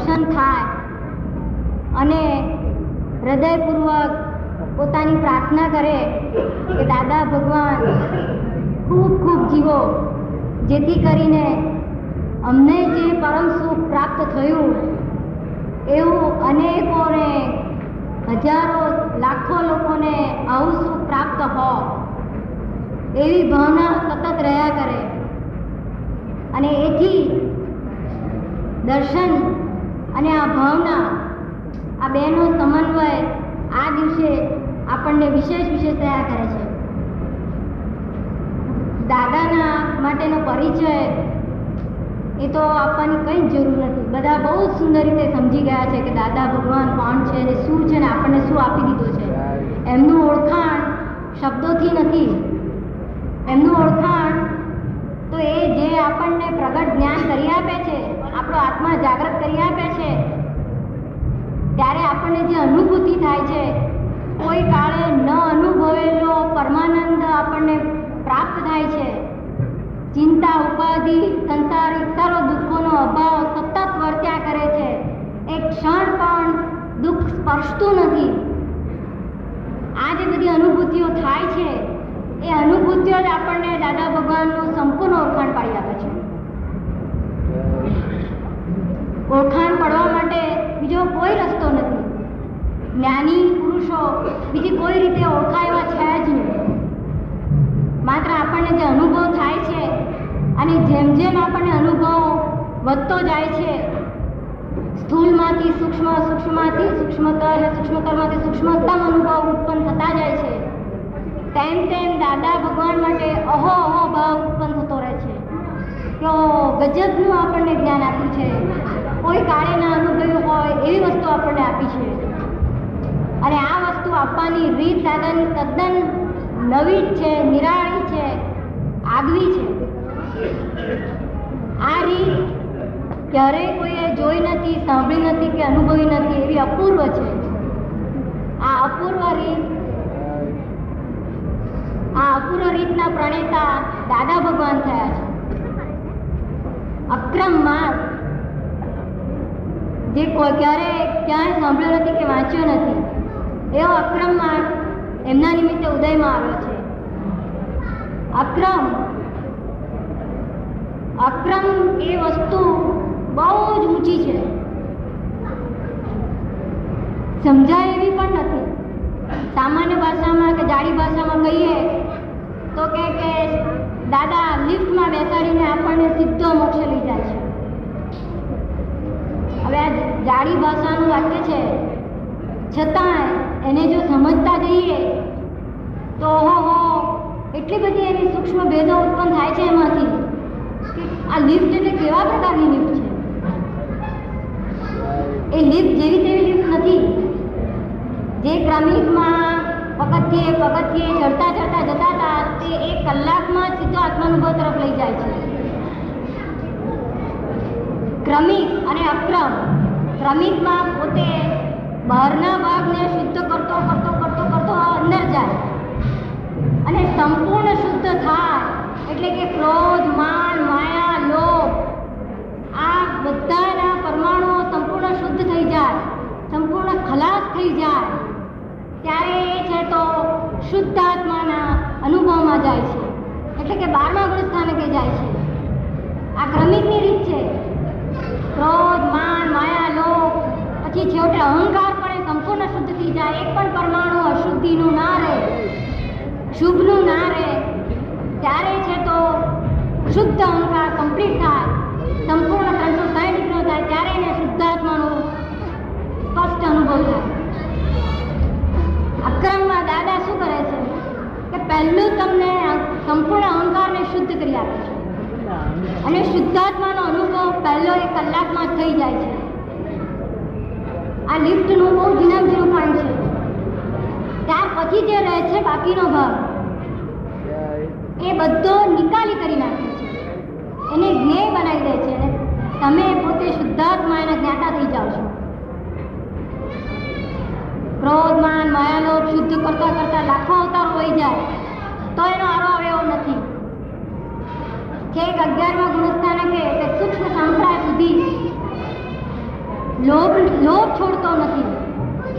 દર્શન થાય અને હૃદયપૂર્વક પોતાની પ્રાર્થના કરે કે દાદા ભગવાન, ખૂબ ખૂબ જીવો, જેથી કરીને અમને જે પરમ સુખ પ્રાપ્ત થયું એવું અનેકોને હજારો, લાખો લોકોને આવું સુખ પ્રાપ્ત હો, એવી ભાવના સતત રહ્યા કરે. અને એથી દર્શન અને આ ભાવના આ બેનો સમન્વય આ દિવસે આપણને વિશેષ વિશેષ તૈયાર કરે છે. દાદાના માટેનો પરિચય એ તો આપવાની કંઈ જ જરૂર નથી. બધા બહુ જ સુંદર રીતે સમજી ગયા છે કે દાદા ભગવાન કોણ છે અને શું છે ને આપણને શું આપી દીધું છે. એમનું ઓળખાણ શબ્દોથી નથી. એમનું ઓળખાણ તો એ જે આપણને પ્રગટ જ્ઞાન કરી આપે છે આપણો આત્મા જાગૃત કરી આપે છે. ત્યારે આપણને જે અનુભૂતિ થાય છે, કોઈ કાળે ન અનુભવેલો પરમાનંદ આપણને પ્રાપ્ત થાય છે. ચિંતા, ઉપાધિ, સંસાર સર્વ દુઃખોનો અભાવ સતત વર્ત્યા કરે છે. એક ક્ષણ પણ દુઃખ સ્પર્શતું નથી. આ જે બધી અનુભૂતિઓ થાય છે, એ અનુભૂતિઓ જ આપણને દાદા ભગવાનનું સંપૂર્ણ ઓળખાણ પાડી આપે છે. ઓળખાણ પડવા માટે બીજો કોઈ રસ્તો નથી. જ્ઞાની પુરુષો બીજી કોઈ રીતે ઓળખાય એવા છે જ નહીં. માત્ર આપણને જે અનુભવ થાય છે અને જેમ જેમ આપણને અનુભવ વધતો જાય છે, સ્થૂલમાંથી સૂક્ષ્મ, સૂક્ષ્મમાંથી સૂક્ષ્મતર સૂક્ષ્મતરમાંથી સૂક્ષ્મતમ અનુભવ ઉત્પન્ન થતા જાય છે. તેમ તેમ દાદા ભગવાન માટે અહો અહો ભાવ ઉત્પન્ન થતો રહે છે. તો ગજબનું આપણને જ્ઞાન આપ્યું છે. કોઈ કાળે ના અનુભવ્યું હોય એવી વસ્તુ આપણને આપી છે. અને આ વસ્તુ આપવાની રીત સાધન તદ્દન નવી છે, નિરાળી છે, આગવી છે. આ રીત ક્યારેય કોઈએ જોઈ નથી, સાંભળી નથી કે અનુભવી નથી એવી અપૂર્વ છે. આ અપૂર્વ રીત, આ અપૂર્વ રીતના પ્રણેતા દાદા ભગવાન થયા છે. અક્રમ માર્ગ. જે ક્યારે, ક્યાંય સાંભળ્યો નથી કે વાંચ્યો નથી, એવો અક્રમ માર્ગ એમના નિમિત્તે ઉદયમાં આવ્યો છે. અક્રમ અક્રમ એ વસ્તુ બહુ જ ઊંચી છે. સમજાય એવી પણ નથી. સામાન્ય ભાષામાં કે જાડી ભાષામાં કહીએ, તો કે દાદા લિફ્ટમાં બેસાડીને આપણને સીધો મોક્ષ લઈ જાય છે. હવે આ જાડી ભાષાનું વાક્ય છે. છતાં એને જો સમજતા જઈએ, તો હો, એટલી બધી એની સૂક્ષ્મ ભેદો ઉત્પન્ન થાય છે એમાંથી કે આ લિફ્ટ એટલે કેવા પ્રકારની લિફ્ટ છે? એ લિફ્ટ જેવી તેવી લિફ્ટ નથી. જે ક્રમિકમાં પગથિયે પગથિયે ચડતા ચડતા જતા હતા, તે એક કલાકમાં સીધો આત્માનુભવ તરફ લઈ જાય છે. ક્રમિક અને અક્રમ. ક્રમિકમાં પોતે બહારના ભાગને શુદ્ધ કરતો કરતો કરતો કરતો અંદર જાય. અને સંપૂર્ણ શુદ્ધ થાય. એટલે કે ક્રોધ, માન, માયા, લોભ, આ બધાના પરમાણુઓ સંપૂર્ણ શુદ્ધ થઈ જાય. સંપૂર્ણ ખલાસ થઈ જાય. ત્યારે એ છે તો શુદ્ધ આત્માના અનુભવમાં જાય છે. એટલે કે બારમા ગુણ સ્થાનકે જાય છે. આ ક્રમિકની રીત છે. ક્રોધ, માન, માયા લોક પછી છેવટે અહંકાર પણ સંપૂર્ણ શુદ્ધ થઈ જાય. એક પણ પરમાણુ અશુદ્ધિનું ના રહે, શુભનું ના રહે, ત્યારે છે તો શુદ્ધ અહંકાર કમ્પ્લીટ થાય. સંપૂર્ણ ત્રણસો સાઠ ડિગ્રીનો થાય, ત્યારે એને શુદ્ધાત્માનું સ્પષ્ટ અનુભવ થાય. અક્રમમાં દાદા શું કરે છે? કે પહેલું તમને સંપૂર્ણ અહંકારને શુદ્ધ કરી આપે છે. અને શુદ્ધાત્માનો અનુભવ પહેલો એક કલાકમાં થઈ જાય છે. આ લિફ્ટનું બહુ ઝીણા ધીરું પાણી છે. ત્યાર પછી જે રહે છે બાકીનો ભાગ, એ બધો નિકાલી કરી નાખે છે. એને જ્ઞેય બનાવી દે છે તમે પોતે શુદ્ધાત્મા એના જ્ઞાતા થઈ જાઓ છો. ક્રોધ, માન માયાલોભ શુદ્ધ કરતા કરતા લાખો અવતારો હોઈ જાય. તો એનો આરો આવે એવો નથી. છેક અગિયારમા ગુણસ્થાનકે કે સૂક્ષ્મ સંપ્રાય સુધી લોભ લોભ છોડતો નથી.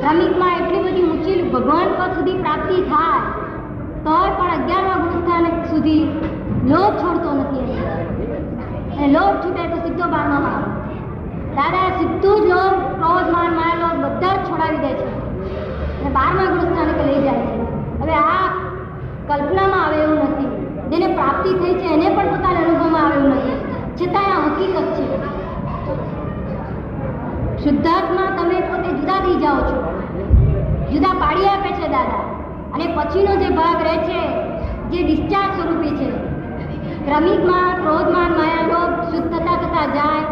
શ્રમિકમાં એટલી બધી ઊંચી ભગવાન પદ સુધી પ્રાપ્તિ થાય, તોય પણ અગિયારમા ગુણસ્થાને સુધી લોભ છોડતો નથી. અને લોભ છૂટે તો સીધો બારમામાં આવે. દાદા સીધું જ લોભ, ક્રોધ, માન, માયા, લોભ બધા જ છોડાવી દે છે. અને બારમા ગુણસ્થાને લઈ જાય છે. હવે આ કલ્પનામાં આવે એવું નથી જેને પ્રાપ્તિ થઈ છે એને પણ પોતાના અનુભવમાં આવે એવું નથી છતાં આ હકીકત છે. શુદ્ધાત્મા તમે પોતે જુદા થઈ જાઓ છો. જુદા પાડી આપે છે દાદા. અને પછીનો જે ભાગ રહે છે, જે ડિસ્ચાર્જ સ્વરૂપે છે. ક્રમિકમાં ક્રોધમાન માયા લોભ શુદ્ધ થતા જાય,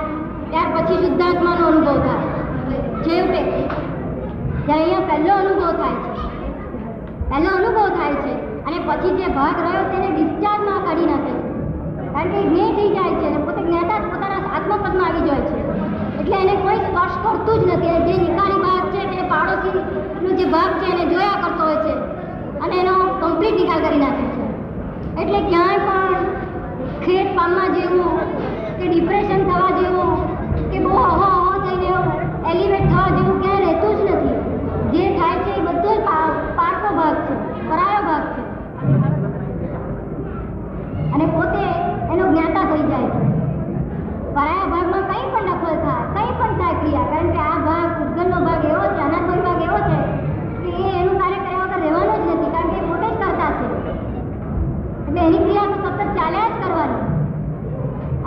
ત્યાર પછી શુદ્ધાત્માનો અનુભવ થાય. છેવટે ત્યારે અહીંયા પહેલો અનુભવ થાય છે. પહેલો અનુભવ થાય છે. અને પછી જે ભાગ રહ્યો, તેને ડિસ્ચાર્જમાં કાઢી નાખે છે. કારણ કે જ્ઞેય થઈ જાય છે અને પોતે જ્ઞાતા પોતાના આત્મપદમાં આવી જાય છે. એટલે એને કોઈ સ્પર્શ કરતું જ નથી. જે નિકાલી ભાગ છે તે પાડોશીનો જે ભાગ છે એને જોયા કરતો હોય છે અને એનો કમ્પ્લીટ નિકાલ કરી નાખે છે. એટલે ક્યાંય પણ ખેત પામવા જેવું કે ડિપ્રેશન થવા જેવું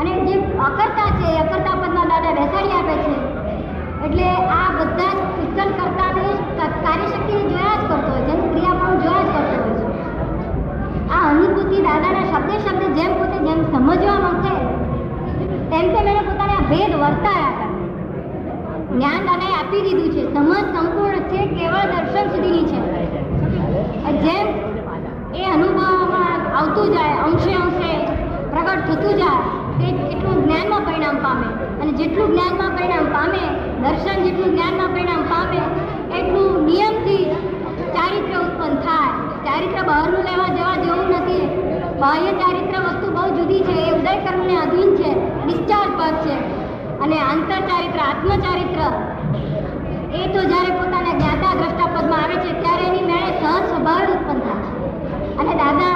અને જે અકર્તા છે અકર્તા પદમાં દાદા બેસાડી આપે છે. એટલે આ બધા જ ઉત્કલ કરતાને કાર્યશક્તિને જોયા જ કરતો હોય છે એની ક્રિયા પણ જોયા જ કરતો હોય છે. આ અનુભૂતિ દાદાના શબ્દે શબ્દે જેમ પોતે જેમ સમજવા માંગે તેમ તેમ એને પોતાને ભેદ વર્તાયા હતા જ્ઞાન દાદાએ આપી દીધું છે, સમજ સંપૂર્ણ છે, કેવળ દર્શન સુધીની છે. જેમ એ અનુભવમાં આવતું જાય, અંશે અંશે પ્રગટ થતું જાય એટલું જ્ઞાનમાં પરિણામ પામે અને જેટલું જ્ઞાનમાં પરિણામ પામે, દર્શન જેટલું જ્ઞાનમાં પરિણામ પામે, એટલું નિયમથી ચારિત્ર ઉત્પન્ન થાય. ચારિત્ર બહારનું લેવા જવા જેવું નથી. બાહ્ય ચારિત્ર વસ્તુ બહુ જુદી છે. એ ઉદય કર્મને અધીન છે. ડિસ્ચાર્જ પર છે. અને આંતર ચારિત્ર આત્મચારિત્ર, એ તો જ્યારે પોતાના જ્ઞાતા દ્રષ્ટા પદમાં આવે છે, ત્યારે એની મેળે સહજ સ્વભાવ ઉત્પન્ન થાય. છે અને દાદા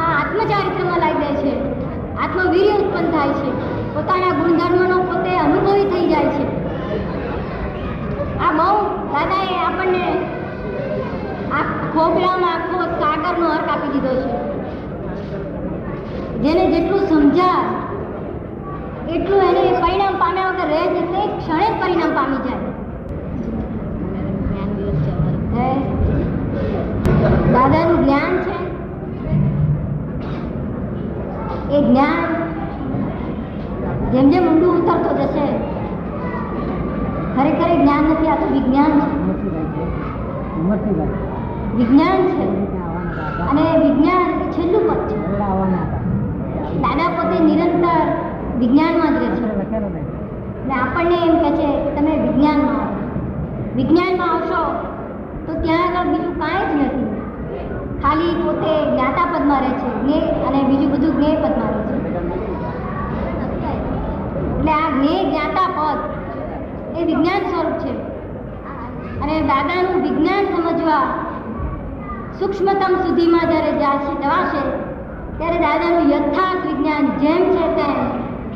આ આત્મચારિત્રમાં લાવી દે છે. આત્મવીર્ય ઉત્પન્ન થાય છે. પોતાના ગુણધર્મનો પોતે અનુભવી થઈ જાય છે. આ બહુ દાદાએ આપણને આ ખોખલામાં આખો સાગરનો અર્ક આપી દીધો છે. જેને જેટલું સમજાય એટલું એને પરિણામ પામ્યા વગર રહે છે તે ક્ષણે જ પરિણામ પામી જાય. દાદાનું જ્ઞાન છે. એ જ્ઞાન જેમ જેમ ઊંડું ઉતરતો જશે, ખરેખર જ્ઞાન નથી, આ તો વિજ્ઞાન છે વિજ્ઞાન છે. અને વિજ્ઞાન છેલ્લું પદ છે. દાદા પોતે નિરંતર વિજ્ઞાનમાં જ રહે છે. અને આપણને એમ કહે છે, તમે વિજ્ઞાનમાં આવો. વિજ્ઞાનમાં આવશો તો ત્યાં આગળ બીજું કાંઈ જ નથી. ખાલી પોતે જ્ઞાતા પદમાં રહે છે જ્ઞેય અને બીજું બધું જ્ઞેય પદમાં રહે છે. એટલે આ જ્ઞેય જ્ઞાતા પદ એ વિજ્ઞાન સ્વરૂપ છે. અને દાદાનું વિજ્ઞાન સમજવા સૂક્ષ્મતમ સુધીમાં જ્યારે જાશે, જવાશે, ત્યારે દાદાનું યથાર્થ વિજ્ઞાન જેમ છે તેમ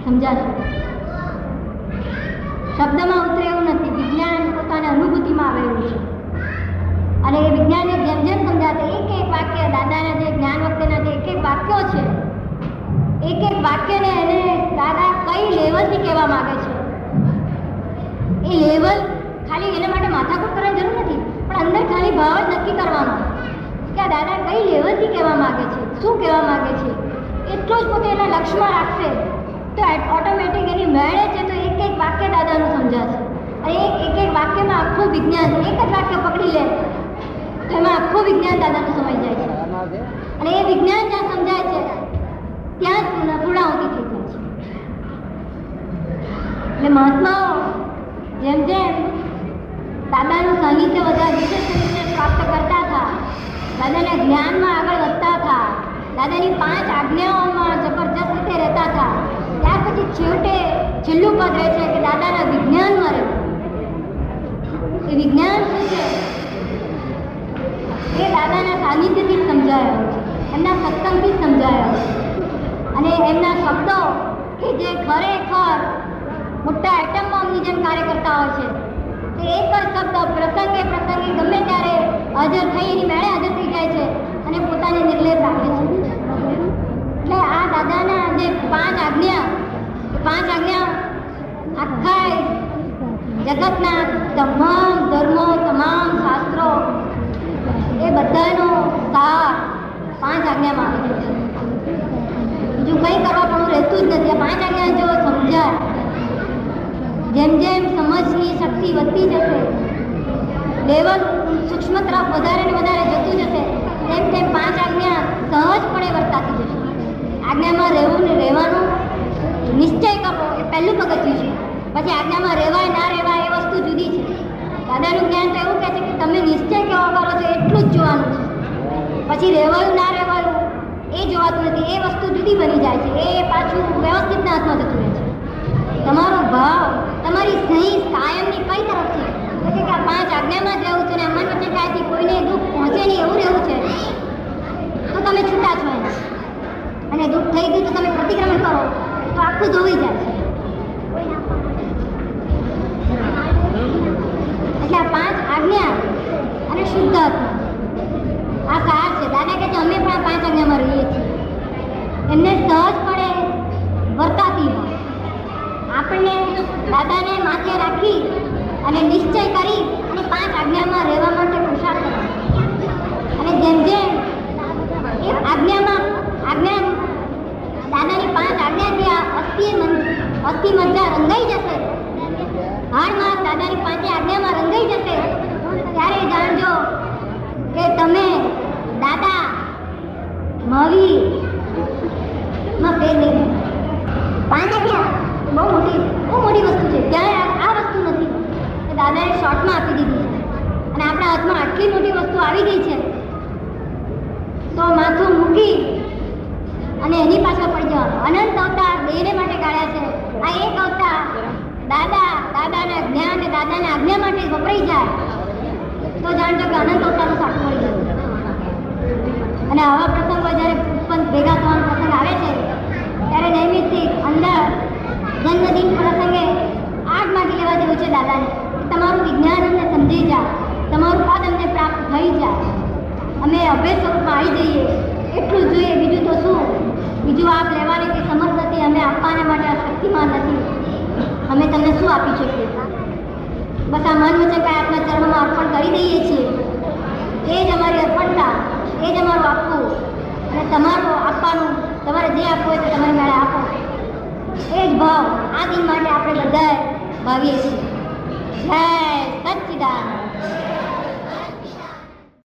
સમજાશે. શબ્દમાં ઉતરે એવું નથી, વિજ્ઞાન પોતાની અનુભૂતિમાં આવેલું છે. અને એ વિજ્ઞાનને જેમ જેમ સમજાશે એક એક વાક્ય દાદાના જે જ્ઞાન વખતેના જે એક એક વાક્યો છે, એક એક વાક્યને એને દાદા કઈ લેવલથી કહેવા માંગે છે? એ લેવલ ખાલી એના માટે માથાકૂટ કરવાની જરૂર નથી, પણ અંદર ખાલી ભાવ જ નક્કી કરવાનો કે આ દાદા કઈ લેવલથી કહેવા માંગે છે, શું કહેવા માંગે છે? એટલો જ પોતે એના લક્ષ્યમાં રાખશે, તો ઓટોમેટિક એની મેળે છે તો એક એક વાક્ય દાદાનું સમજાશે. અને એક એક વાક્યમાં આખું વિજ્ઞાન એક જ વાક્ય પકડી લે વિજ્ઞાન દાદાનું સમય જાય છે. અને એ વિજ્ઞાન જ્યાં સમજાય છે ત્યાં પૂર્ણાહુતિ થઈ જાય છે. એટલે મહાત્માઓ જેમ જેમ દાદાનું સાહિત્ય બધા વિશેષ રીતે પ્રાપ્ત કરતા હતા દાદાના જ્ઞાનમાં આગળ વધતા હતા દાદાની પાંચ આજ્ઞાઓમાં જબરજસ્ત રીતે રહેતા હતા ત્યાર પછી છેવટે છેલ્લું પદ રહે છે કે દાદાના વિજ્ઞાનમાં રહેવું એ વિજ્ઞાન શું છે એ દાદાના સાનિધ્યથી જ સમજાયો એમના સત્સંગથી જ સમજાયો અને એમના શબ્દો કે જે ખરેખર મોટા એટમ બોમ્બની જેમ કાર્ય કરતા હોય છે તે એક જ શબ્દ પ્રસંગે પ્રસંગે ગમે ત્યારે હાજર થઈ એની મેળે હાજર થઈ જાય છે અને પોતાને નિર્લેપ રાખે છે એટલે આ દાદાના જે પાંચ આજ્ઞા એ પાંચ આજ્ઞા આખા જગતના તમામ ધર્મો, તમામ શાસ્ત્રો એ બધાનો સાર પાંચ આજ્ઞામાં આવી છે. બીજું કંઈ કરવા પણ રહેતું જ નથી. આ પાંચ આજ્ઞા જો સમજાય, જેમ જેમ સમજની શક્તિ વધતી જશે, લેવલ સૂક્ષ્મ તરફ વધારે ને વધારે જતું જશે, તેમ તેમ પાંચ આજ્ઞા સહજપણે વર્તાતી જશે. આજ્ઞામાં રહેવું ને રહેવાનું નિશ્ચય કરવો એ પહેલું પગથિયું છે. પછી આજ્ઞામાં રહેવાય, ના રહેવાય એ વસ્તુ જુદી છે. દાદાનું જ્ઞાન તો એવું કહે છે કે તમે નિશ્ચય કેવો કરો છો એટલું જ જોવાનું છે. પછી રહેવાયું, ના રહેવાયું, એ જોવાતું નથી. એ વસ્તુ જુદી બની જાય છે. એ પાછું વ્યવસ્થિતના હાથમાં જતું રહે છે. તમારો ભાવ, તમારી એમને સહજપણે વર્તાતી હોય. આપણને દાદાને માથે રાખી અને નિશ્ચય કરી અને પાંચ આજ્ઞામાં રહેવા માટે પુરુષાર્થ કરવા અને જેમ જેમ એ આજ્ઞામાં આજ્ઞા દાદાની પાંચ આજ્ઞાથી આ અસ્થિ અસ્થિ મજ્જા રંગાઈ જશે, હાડમાં દાદાની પાંચે આજ્ઞામાં રંગાઈ જશે, ત્યારે જાણજો કે તમે દાદા મહાવીરમાં ફેર નહીં પાંચ આજ્ઞા બહુ મોટી બહુ મોટી વસ્તુ છે ત્યારે આ આ વસ્તુ નથી કે દાદાએ શોર્ટમાં આપી દીધી છે. અને આપણા હાથમાં આટલી મોટી વસ્તુ આવી ગઈ છે, તો માથું મૂકી અને એની પાછળ પડી જવાનું. અનંત અવતાર દેહને માટે કાઢ્યા છે. આ એક અવતાર દાદા, દાદાના જ્ઞાન અને દાદાના આજ્ઞા માટે વપરાઈ જાય. તો જાણજો કે અનંત અવતારનું સાટું મળી જશે અને આવા પ્રસંગો જ્યારે ઉત્પન્ન ભેગા થવાનો પ્રસંગ આવે છે, ત્યારે નૈમિત્તિક અંદર જન્મદિન પ્રસંગે આગ માગી લેવા જેવું છે દાદાને. તમારું વિજ્ઞાન અમને સમજી જાય તમારું પદ અમને પ્રાપ્ત થઈ જાય અમે અભય સ્વરૂપમાં આવી જઈએ. એટલું જોઈએ, બીજું તો શું? બીજું આપ લેવાની કે સમર્થ નથી અમે આપવાના માટે આ શક્તિમાં નથી. અમે તમને શું આપી શકીએ? બસ આ મન વચન કાંઈ આપના ચરણમાં અર્પણ કરી દઈએ છીએ. એ જ અમારી અર્પણતા, એ જ અમારું આપવું. અને તમારું આપવાનું, તમારે જે આપવું હોય તે તમારી મેળે આપો. એ જ ભાવ આ દિન માટે આપણે બધાએ ભાવીએ છીએ. જય સચ્ચિદાનંદ